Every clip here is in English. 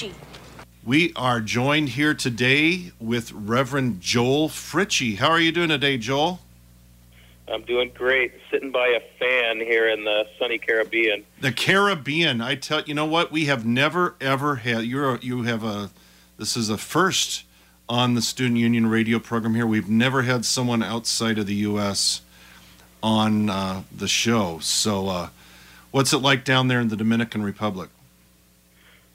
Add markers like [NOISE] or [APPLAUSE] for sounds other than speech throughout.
I'm We are joined here today with Reverend Joel Fritsche. How are you doing today, Joel? I'm doing great. Sitting by a fan here in the sunny Caribbean. The Caribbean. I tell you know what we have never ever had. You're a, you have a. This is a first on the Student Union radio program here. We've never had someone outside of the U.S. on uh, the show. So, uh, what's it like down there in the Dominican Republic?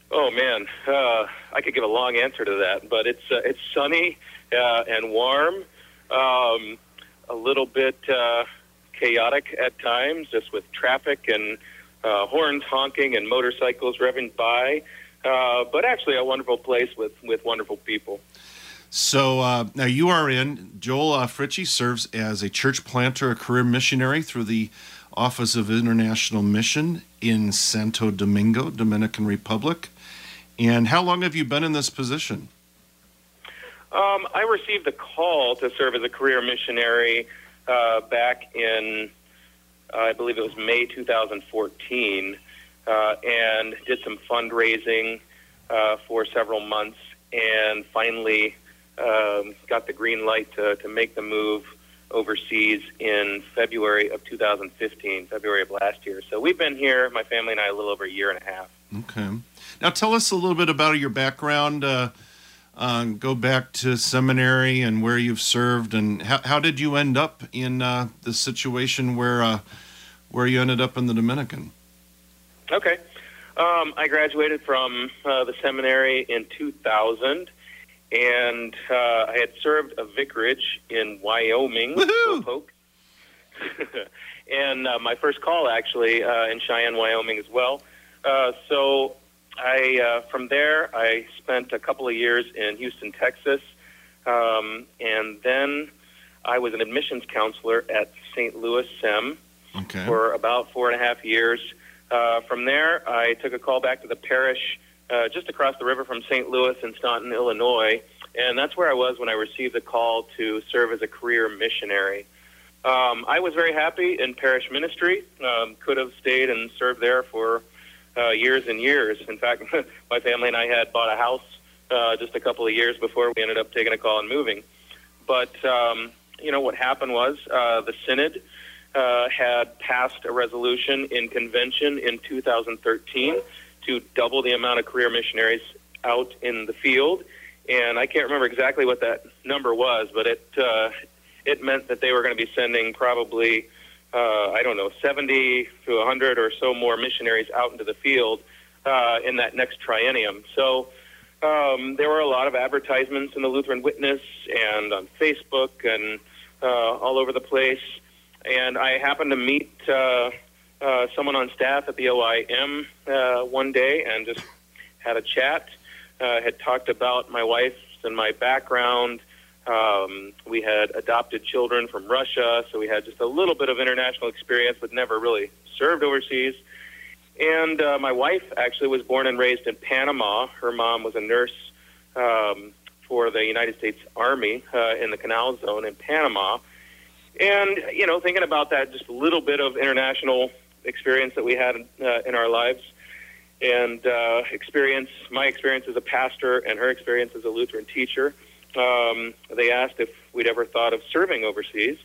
Oh man, uh, I could give a long answer to that, but it's uh, it's sunny uh, and warm, um, a little bit uh, chaotic at times, just with traffic and uh, horns honking and motorcycles revving by. Uh, but actually, a wonderful place with with wonderful people. So uh, now you are in. Joel uh, Fritsche serves as a church planter, a career missionary through the Office of International Mission in Santo Domingo, Dominican Republic. And how long have you been in this position? Um, I received a call to serve as a career missionary uh, back in, uh, I believe it was May 2014, uh, and did some fundraising uh, for several months, and finally um, got the green light to, to make the move overseas in February of 2015, February of last year. So we've been here, my family and I, a little over a year and a half. Okay. Now tell us a little bit about your background. Uh, uh, go back to seminary and where you've served, and how, how did you end up in uh, the situation where uh, where you ended up in the Dominican? Okay. Um, I graduated from uh, the seminary in 2000, and uh, I had served a vicarage in Wyoming, Woohoo! Slowpoke. [LAUGHS] and uh, my first call actually uh, in Cheyenne, Wyoming as well. Uh, so I, uh, from there, I spent a couple of years in Houston, Texas, um, and then I was an admissions counselor at St. Louis SEM Okay. for about four and a half years. Uh, from there, I took a call back to the parish uh, just across the river from St. Louis in Staunton, Illinois, and that's where I was when I received the call to serve as a career missionary. Um, I was very happy in parish ministry. Um, could have stayed and served there for uh, years and years. In fact, [LAUGHS] my family and I had bought a house uh, just a couple of years before we ended up taking a call and moving. But um, you know what happened was uh, the synod uh, had passed a resolution in convention in 2013 to double the amount of career missionaries out in the field, and I can't remember exactly what that number was, but it uh, it meant that they were going to be sending probably uh, I don't know 70 to 100 or so more missionaries out into the field uh, in that next triennium. So. Um, there were a lot of advertisements in the Lutheran Witness and on Facebook and uh, all over the place and I happened to meet uh, uh, someone on staff at the OIM uh, one day and just had a chat. Uh, had talked about my wife and my background. Um, we had adopted children from Russia, so we had just a little bit of international experience, but never really served overseas. And uh, my wife actually was born and raised in Panama. Her mom was a nurse um, for the United States Army uh, in the Canal Zone in Panama. And, you know, thinking about that, just a little bit of international experience that we had uh, in our lives and uh, experience, my experience as a pastor and her experience as a Lutheran teacher. Um, they asked if we'd ever thought of serving overseas.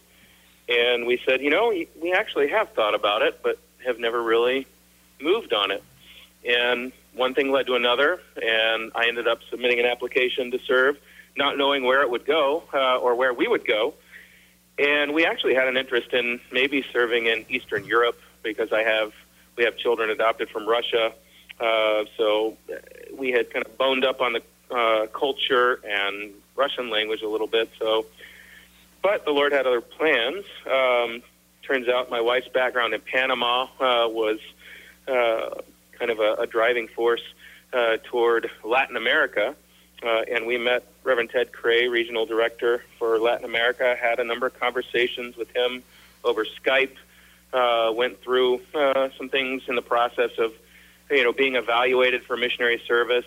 And we said, you know, we actually have thought about it, but have never really moved on it. And one thing led to another, and I ended up submitting an application to serve, not knowing where it would go uh, or where we would go. And we actually had an interest in maybe serving in Eastern Europe because I have we have children adopted from Russia. Uh, so we had kind of boned up on the uh, culture and Russian language a little bit. So, but the Lord had other plans. Um, turns out my wife's background in Panama uh, was uh, kind of a, a driving force uh, toward Latin America. Uh, and we met Reverend Ted Krey, regional director for Latin America, had a number of conversations with him over Skype, uh, went through uh, some things in the process of, you know, being evaluated for missionary service.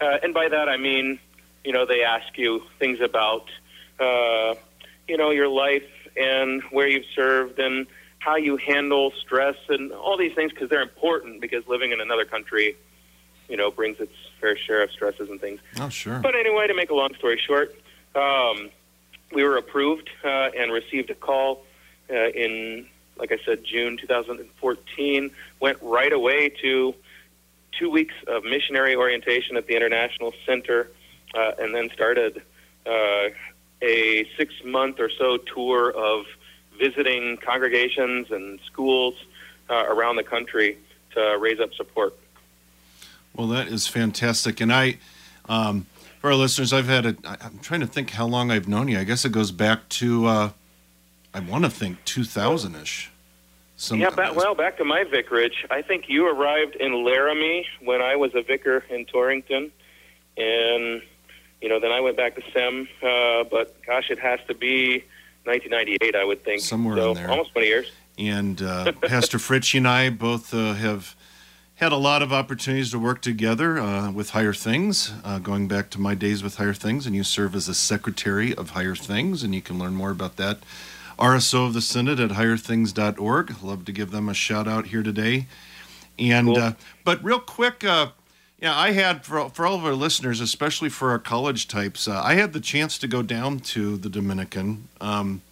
Uh, and by that I mean, you know, they ask you things about, uh, you know, your life and where you've served and how you handle stress and all these things because they're important because living in another country, you know, brings its fair share of stresses and things. Oh, sure. But anyway, to make a long story short, um, we were approved uh, and received a call uh, in, like I said, June 2014. Went right away to two weeks of missionary orientation at the International Center, uh, and then started uh, a six month or so tour of visiting congregations and schools uh, around the country to raise up support. Well, that is fantastic. And I, um, for our listeners, I've had a, I'm trying to think how long I've known you. I guess it goes back to, uh, I want to think 2000 ish. Yeah, well, back to my vicarage. I think you arrived in Laramie when I was a vicar in Torrington, and you know, then I went back to SEM. Uh, but gosh, it has to be 1998, I would think. Somewhere so, in there. almost 20 years. And uh, [LAUGHS] Pastor Fritsche and I both uh, have had a lot of opportunities to work together uh, with Higher Things, uh, going back to my days with Higher Things. And you serve as a secretary of Higher Things, and you can learn more about that. RSO of the Synod at higherthings.org. Love to give them a shout out here today. And Cool. uh, but real quick, uh, yeah, I had for for all of our listeners, especially for our college types, uh, I had the chance to go down to the Dominican. Um,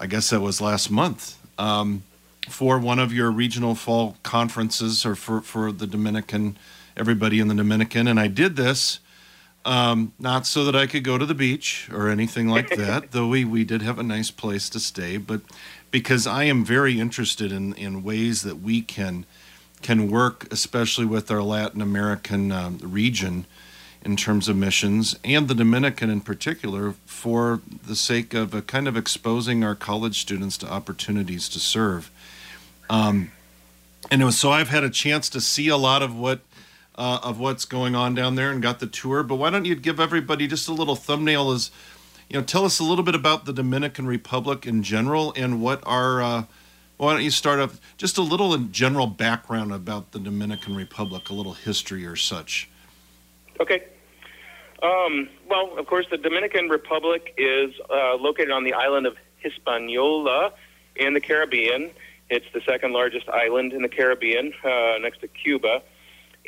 I guess that was last month um, for one of your regional fall conferences, or for for the Dominican, everybody in the Dominican, and I did this. Um, not so that I could go to the beach or anything like [LAUGHS] that, though we, we did have a nice place to stay, but because I am very interested in, in ways that we can can work, especially with our Latin American um, region in terms of missions and the Dominican in particular, for the sake of a kind of exposing our college students to opportunities to serve. Um, and was, so I've had a chance to see a lot of what uh, of what's going on down there and got the tour. But why don't you give everybody just a little thumbnail? As you know, tell us a little bit about the Dominican Republic in general and what our. Uh, why don't you start off just a little general background about the Dominican Republic, a little history or such? Okay. Um, well, of course, the Dominican Republic is uh, located on the island of Hispaniola in the Caribbean. It's the second largest island in the Caribbean, uh, next to Cuba.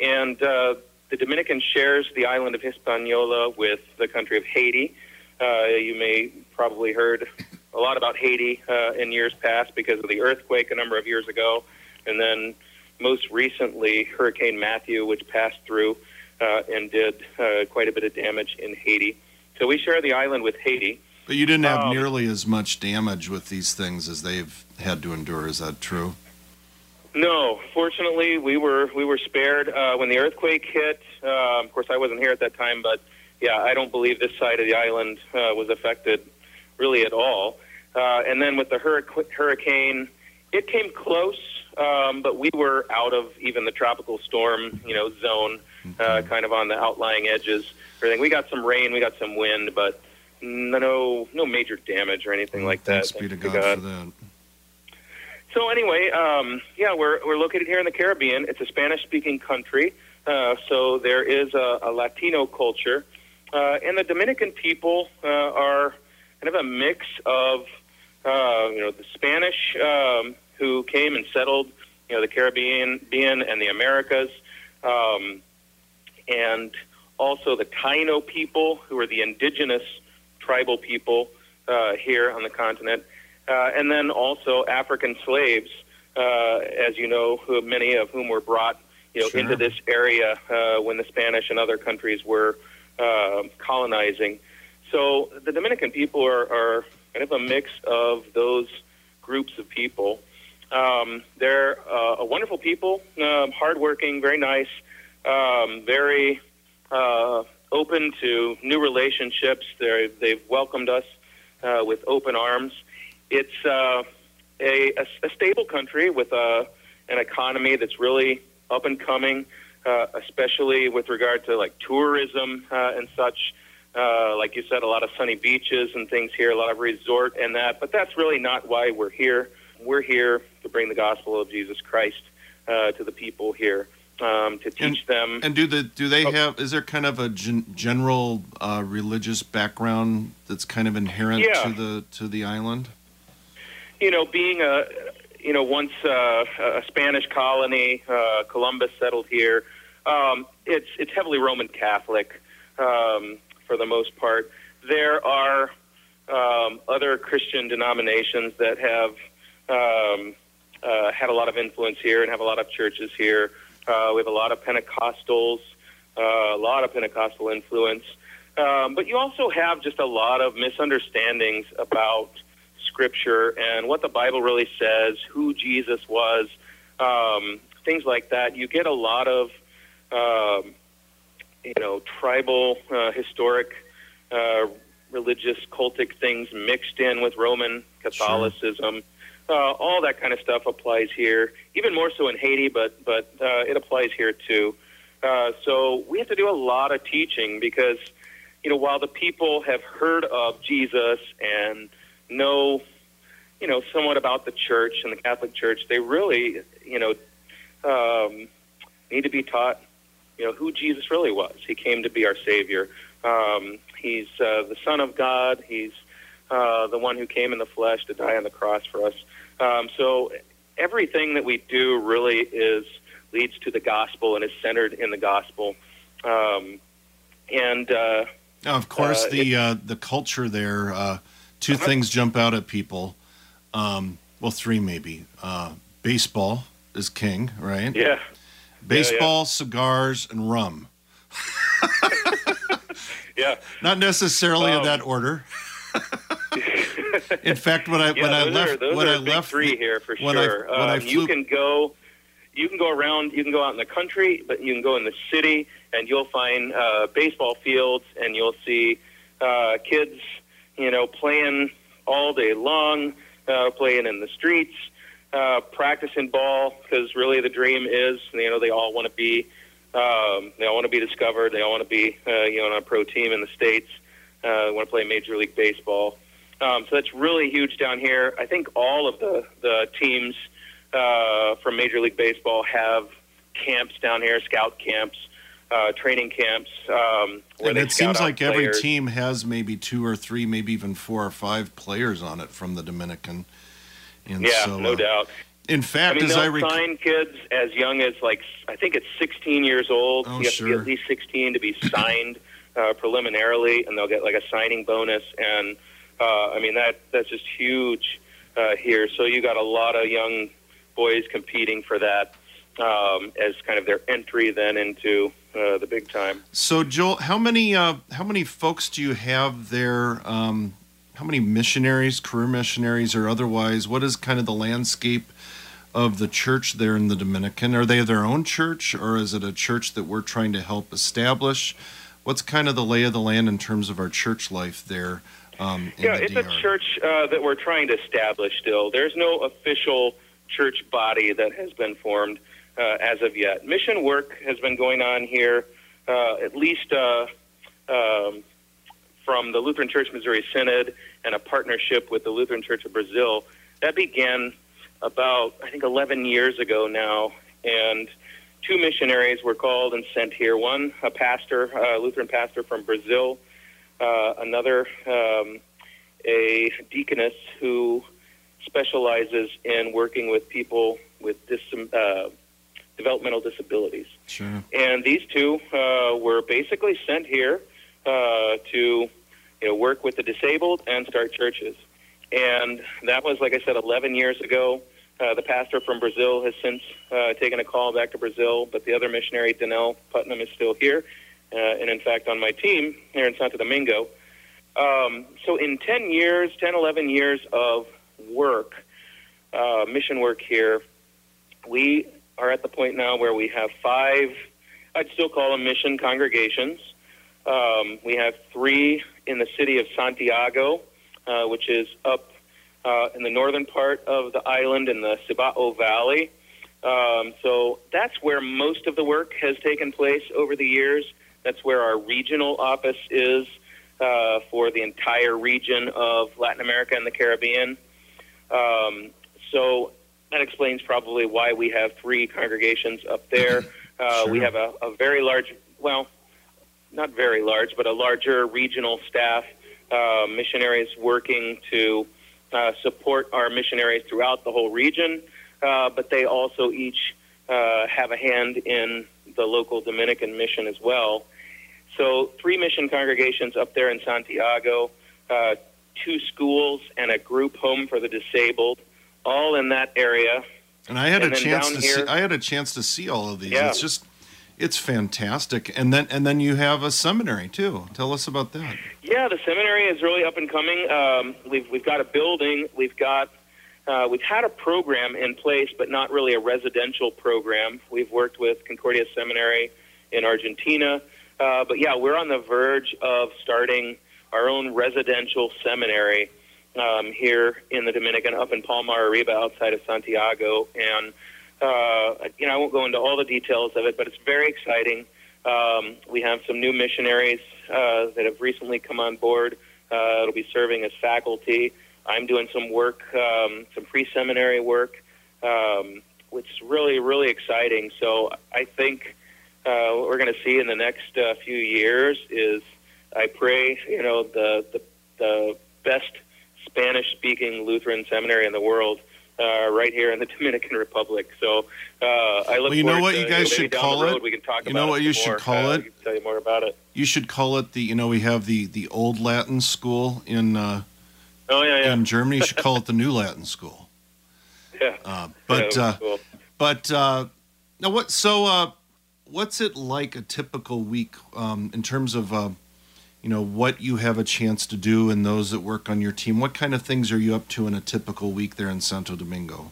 And uh, the Dominican shares the island of Hispaniola with the country of Haiti. Uh, you may probably heard a lot about Haiti uh, in years past because of the earthquake a number of years ago, and then most recently Hurricane Matthew, which passed through uh, and did uh, quite a bit of damage in Haiti. So we share the island with Haiti. But you didn't have Um, nearly as much damage with these things as they've had to endure. Is that true? No, fortunately, we were we were spared uh, when the earthquake hit. Uh, of course, I wasn't here at that time, but yeah, I don't believe this side of the island uh, was affected really at all. Uh, and then with the hurric- hurricane, it came close, um, but we were out of even the tropical storm, you know, zone, uh, kind of on the outlying edges. Everything. We got some rain, we got some wind, but no no major damage or anything like that. Thanks be to thanks God, for that. So anyway, um, yeah, we're we're located here in the Caribbean. It's a Spanish-speaking country, uh, so there is a, a Latino culture, uh, and the Dominican people uh, are kind of a mix of uh, you know the Spanish um, who came and settled you know the Caribbean and the Americas, um, and also the Taino people who are the indigenous tribal people uh, here on the continent uh, and then also African slaves, uh, as you know, who, many of whom were brought, you know, Sure. into this area uh, when the Spanish and other countries were uh, colonizing. So the Dominican people are, are kind of a mix of those groups of people. Um, they're uh, a wonderful people, um, hardworking, very nice, um, very uh, open to new relationships. They're, they've welcomed us uh, with open arms it's uh, a, a, a stable country with a, an economy that's really up and coming, uh, especially with regard to like tourism uh, and such. Uh, like you said, a lot of sunny beaches and things here, a lot of resort and that. But that's really not why we're here. We're here to bring the gospel of Jesus Christ uh, to the people here, um, to teach them. And do the do they Oh. have? Is there kind of a gen, general uh, religious background that's kind of inherent Yeah. to the to the island? You know, being a you know once uh, a Spanish colony, uh, Columbus settled here. Um, it's it's heavily Roman Catholic um, for the most part. There are um, other Christian denominations that have um, uh, had a lot of influence here and have a lot of churches here. Uh, we have a lot of Pentecostals, uh, a lot of Pentecostal influence. Um, but you also have just a lot of misunderstandings about Scripture and what the Bible really says, who Jesus was, um, things like that. You get a lot of, um, you know, tribal, uh, historic, uh, religious, cultic things mixed in with Roman Catholicism. Uh, all that kind of stuff applies here, even more so in Haiti, but but uh, it applies here too. Uh, so we have to do a lot of teaching because, you know, while the people have heard of Jesus and know, you know, somewhat about the church and the Catholic Church, they really, you know, um, need to be taught, you know, who Jesus really was. He came to be our Savior. Um, he's uh, the Son of God. He's uh, the one who came in the flesh to die on the cross for us. Um, so everything that we do really is leads to the gospel and is centered in the gospel. Um, and uh, Now, of course, Uh, the uh, the culture there. 2 Uh-huh. things jump out at people. Um, well, three maybe. Uh, baseball is king, right? yeah, Baseball, cigars, and rum. [LAUGHS] yeah. Not necessarily in Um, that order. in fact, when I [LAUGHS] Yeah, when I left are, when I left three here for when I- sure. when I um, you can go, you can go around, you can go out in the country, but you can go in the city, and you'll find uh, baseball fields, and you'll see uh, kids, you know, playing all day long, uh, playing in the streets, uh, practicing ball, because really the dream is, you know, they all want to be, um, they all want to be discovered, they all want to be, uh, you know, on a pro team in the states, uh, want to play Major League Baseball. Um, so that's really huge down here. I think all of the the teams uh, from Major League Baseball have camps down here, scout camps, uh, training camps. Um, and it seems like every team has maybe two or three, maybe even four or five players on it from the Dominican. And Yeah, so, no uh, doubt. In fact, I mean, as I they'll rec- sign kids as young as like I think it's 16 years old. Oh, you have to be sure. at least 16 to be [CLEARS THROAT] signed uh, preliminarily, and they'll get like a signing bonus. And uh, I mean that that's just huge uh, here. So you got a lot of young boys competing for that um, as kind of their entry then into uh, the big time. So, Joel, how many uh, how many folks do you have there? Um, how many missionaries, career missionaries, or otherwise? What is kind of the landscape of the church there in the Dominican? Are they their own church, or is it a church that we're trying to help establish? What's kind of the lay of the land in terms of our church life there? Um, Yeah, it's DR? a church uh, that we're trying to establish still. There's no official church body that has been formed uh, as of yet. Mission work has been going on here, uh, at least uh, um, from the Lutheran Church Missouri Synod and a partnership with the Lutheran Church of Brazil. That began about, I think, 11 years ago now. And two missionaries were called and sent here one, a pastor, a Lutheran pastor from Brazil, uh, another, um, a deaconess who specializes in working with people with dis- uh, developmental disabilities. Sure. And these two uh, were basically sent here uh, to, you know, work with the disabled and start churches. And that was, like I said, 11 years ago. Uh, the pastor from Brazil has since uh, taken a call back to Brazil, but the other missionary, Danelle Putnam, is still here, uh, and in fact on my team here in Santo Domingo. Um, so in 10 years, 10, 11 years of work, uh, mission work here, we are at the point now where we have five, I'd still call them mission congregations. Um, we have three in the city of Santiago, uh, which is up uh, in the northern part of the island in the Cibao Valley. Um, so that's where most of the work has taken place over the years. That's where our regional office is uh, for the entire region of Latin America and the Caribbean. Um, so that explains probably why we have three congregations up there. [LAUGHS] Uh, We have a, a very large, well, not very large, but a larger regional staff, uh, missionaries working to uh, support our missionaries throughout the whole region, uh, but they also each uh, have a hand in the local Dominican mission as well. So, three mission congregations up there in Santiago, uh, two schools, and a group home for the disabled, all in that area. And I had And a chance to see. I had a chance to see all of these. Yeah. It's just, it's fantastic. And then and then you have a seminary too. Tell us about that. Yeah, the seminary is really up and coming. Um, we've we've got a building. We've got uh, we've had a program in place, but not really a residential program. We've worked with Concordia Seminary in Argentina, uh, but yeah, we're on the verge of starting our own residential seminary um, here in the Dominican, up in Palmar Arriba, outside of Santiago. And uh, you know, I won't go into all the details of it, but it's very exciting. Um, we have some new missionaries uh, that have recently come on board. Uh, it'll be serving as faculty. I'm doing some work, um, some pre-seminary work, um, which is really, really exciting. So I think uh, what we're going to see in the next uh, few years is, I pray, you know, the the, the best Spanish-speaking Lutheran seminary in the world. Uh, right here in the [LAUGHS] Dominican Republic. So uh, I look Well, you know what to, you guys should call road it? We can talk You know what you should more. call Uh, it? Tell you more about it. You should call it the. You know, we have the the old Latin school in uh, Oh yeah, yeah, in Germany. You should call it the new Latin school. [LAUGHS] yeah. Uh, but Yeah, uh, cool. but uh, now what? So uh, what's it like a typical week um, in terms of uh, you know what you have a chance to do and those that work on your team? What kind of things are you up to in a typical week there in Santo Domingo?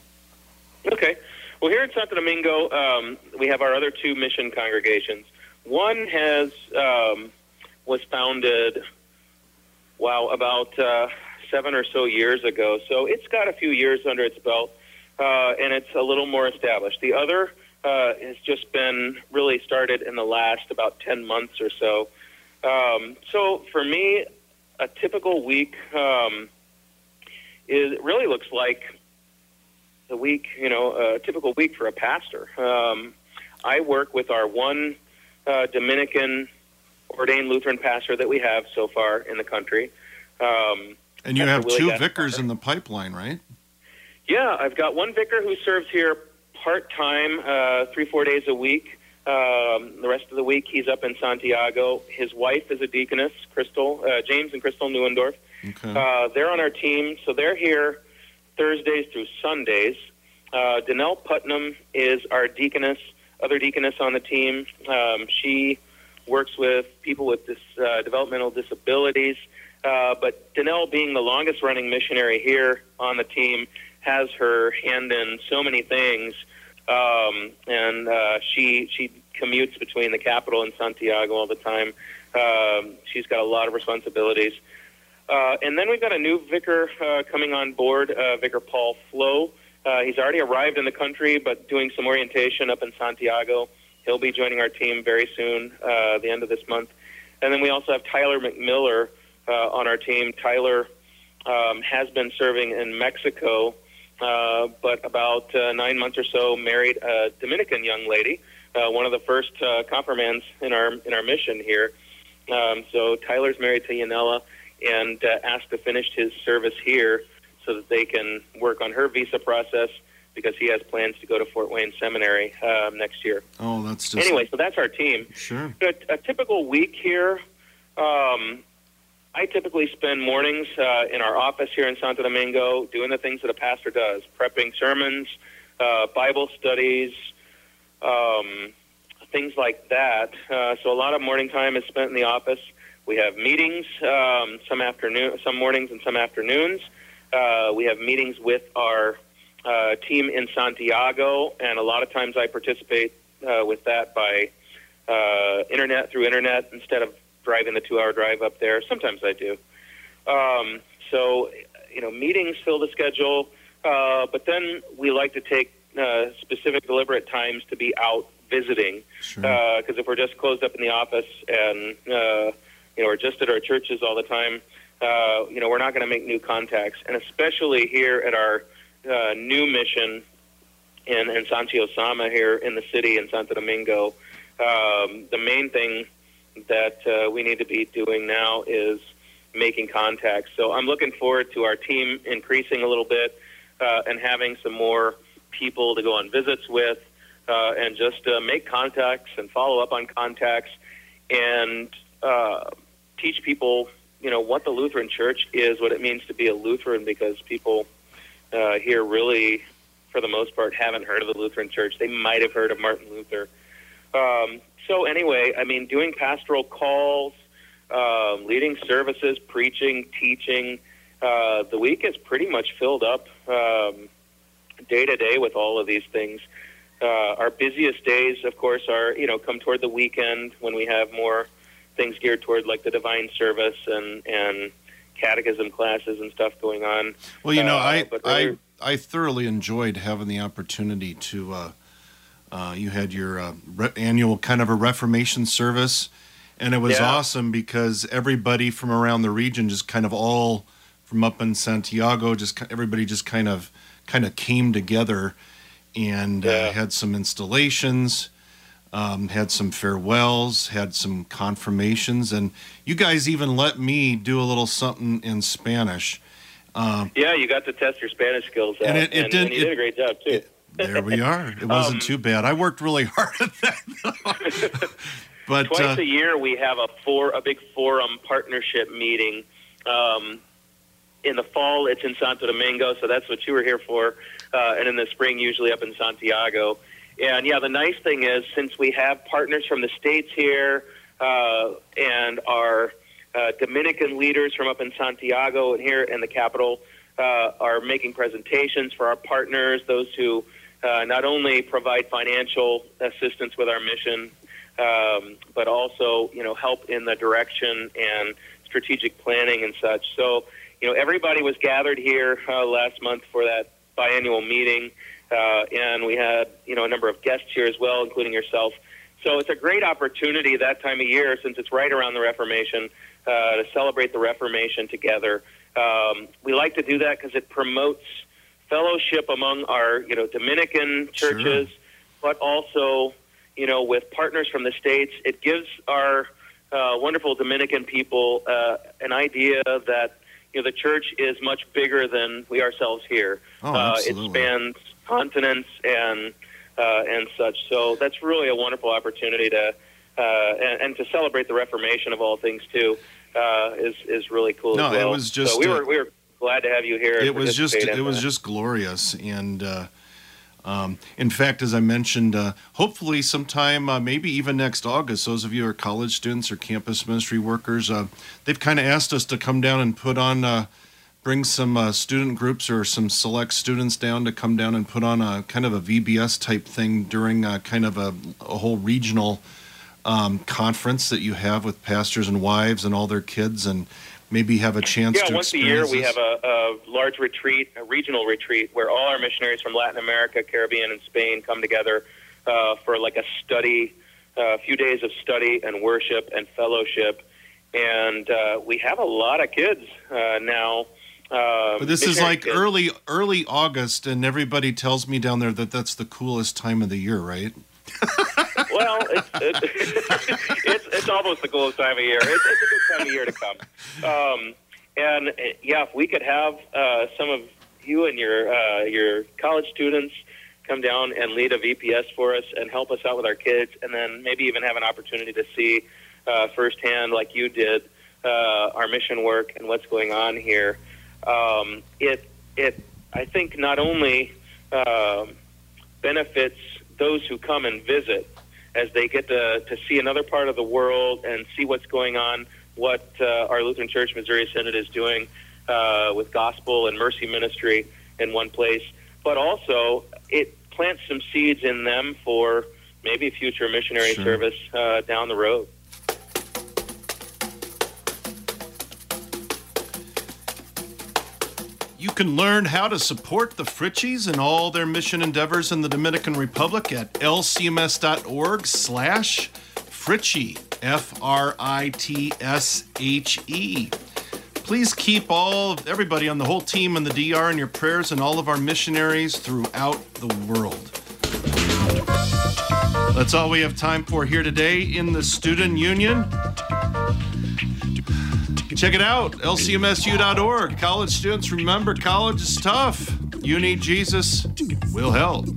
Okay. Well, here in Santo Domingo, um, we have our other two mission congregations. One has um, was founded, wow, about uh, seven or so years ago. So it's got a few years under its belt, uh, and it's a little more established. The other uh, has just been really started in the last about ten months or so. Um, so for me, a typical week um, is really looks like the week, you know, a typical week for a pastor. Um, I work with our one uh, Dominican ordained Lutheran pastor that we have so far in the country. Um, And you have two vicars in the pipeline, right? yeah, I've got one vicar who serves here part time, uh, three, four days a week. Um, the rest of the week, he's up in Santiago. His wife is a deaconess, Crystal, uh, James and Crystal Neuendorf. Okay. Uh, they're on our team, so they're here Thursdays through Sundays. Uh, Danelle Putnam is our deaconess, other deaconess on the team. Um, she works with people with dis, uh, developmental disabilities. Uh, but Danelle, being the longest running missionary here on the team, has her hand in so many things. Um, and uh, she she commutes between the capital and Santiago all the time. Um, she's got a lot of responsibilities. Uh, and then we've got a new vicar uh, coming on board, uh, Vicar Paul Flo. Uh, he's already arrived in the country, but doing some orientation up in Santiago. He'll be joining our team very soon, uh, the end of this month. And then we also have Tyler McMiller uh, on our team. Tyler um, has been serving in Mexico, uh, but about uh, nine months or so married a Dominican young lady, uh, one of the first uh, in our in our mission here. Um, so Tyler's married to Yanela and uh, asked to finish his service here so that they can work on her visa process because he has plans to go to Fort Wayne Seminary um, next year. Oh, that's just Anyway, so that's our team. Sure. A, a typical week here, um, I typically spend mornings uh, in our office here in Santo Domingo doing the things that a pastor does prepping sermons, uh, Bible studies, um, things like that. Uh, so a lot of morning time is spent in the office. We have meetings um, some afternoon, some mornings and some afternoons. Uh, we have meetings with our uh, team in Santiago, and a lot of times I participate uh, with that by uh, internet through internet instead of driving the two-hour drive up there. Sometimes I do. Um, so you know, meetings fill the schedule, uh, but then we like to take uh, specific, deliberate times to be out visiting. Sure. Because if we're just closed up in the office and uh, you know, we're just at our churches all the time, uh, you know, we're not going to make new contacts. And especially here at our uh, new mission in, in Santi Osama here in the city in Santo Domingo, um, the main thing that uh, we need to be doing now is making contacts. So I'm looking forward to our team increasing a little bit uh, and having some more people to go on visits with uh, and just uh, make contacts and follow up on contacts and uh, teach people, you know, what the Lutheran Church is, what it means to be a Lutheran, because people uh, here really, for the most part, haven't heard of the Lutheran Church. They might have heard of Martin Luther. Um, so anyway, I mean, doing pastoral calls, um, leading services, preaching, teaching. Uh, the week is pretty much filled up um, day to day with all of these things. Uh, our busiest days, of course, are you know come toward the weekend when we have more things geared toward like the divine service and and catechism classes and stuff going on. Well, you know, Uh, I I I thoroughly enjoyed having the opportunity to. Uh, uh, you had your uh, re- annual kind of a Reformation service, and it was Yeah. awesome because everybody from around the region, just kind of all from up in Santiago, just everybody just kind of kind of came together and uh, had some installations. Um, had some farewells, had some confirmations, and you guys even let me do a little something in Spanish. Um, yeah, you got to test your Spanish skills, out, And and, it- it and, didn't- you did a great job too. it- there we are. It [LAUGHS] wasn't Um, too bad. I worked really [LAUGHS] hard at that. [LAUGHS] but Twice uh, a year, we have a for a big forum partnership meeting. Um, in the fall, it's in Santo Domingo, so that's what you were here for. Uh, and in the spring, usually up in Santiago. And yeah, the nice thing is, since we have partners from the states here uh, and our uh, Dominican leaders from up in Santiago and here in the capital uh, are making presentations for our partners, those who uh, not only provide financial assistance with our mission, um, but also you know help in the direction and strategic planning and such. So you know everybody was gathered here uh, last month for that biannual meeting, uh, and we had you know a number of guests here as well, including yourself. So it's a great opportunity that time of year, since it's right around the Reformation, uh, to celebrate the Reformation together. Um, we like to do that because it promotes fellowship among our you know Dominican Sure. churches, but also you know with partners from the states. It gives our uh, wonderful Dominican people uh, an idea that you know the church is much bigger than we ourselves here. Oh, uh, it spans continents and uh, and such. So that's really a wonderful opportunity to uh, and, and to celebrate the Reformation of all things too uh, is is really cool. No, as well. it was just, so we were we were glad to have you here. it was just it was just glorious and uh, um, in fact as i mentioned uh, hopefully sometime uh, maybe even next august those of you who are college students or campus ministry workers uh, they've kind of asked us to come down and put on uh, bring some uh, student groups or some select students down to come down and put on a kind of a vbs type thing during uh, kind of a, a whole regional um, conference that you have with pastors and wives and all their kids. And maybe have a chance Yeah, to once a year experience we have a, a large retreat, a regional retreat, where all our missionaries from Latin America, Caribbean, and Spain come together uh, for like a study, uh, a few days of study and worship and fellowship. And uh, we have a lot of kids uh, now. Uh, But this is like kids. early early August, and everybody tells me down there that that's the coolest time of the year, right? [LAUGHS] Well, it's, it's, [LAUGHS] it's it's almost the coolest time of year. It's, it's a good time of year to come. Um, and uh, yeah, if we could have uh, some of you and your uh, your college students come down and lead a VBS for us and help us out with our kids, and then maybe even have an opportunity to see uh, firsthand, like you did, uh, our mission work and what's going on here. Um, it it I think not only um, benefits those who come and visit as they get to, to see another part of the world and see what's going on, what uh, our Lutheran Church Missouri Synod is doing uh, with gospel and mercy ministry in one place, but also it plants some seeds in them for maybe future missionary Sure. service uh, down the road. You can learn how to support the Fritsches and all their mission endeavors in the Dominican Republic at lcms.org slash Fritsche, F-R-I-T-S-H-E. Please keep all everybody on the whole team and the DR in your prayers and all of our missionaries throughout the world. That's all we have time for here today in the Student Union. Check it out, lcmsu.org. College students, remember, college is tough. You need Jesus, we'll help.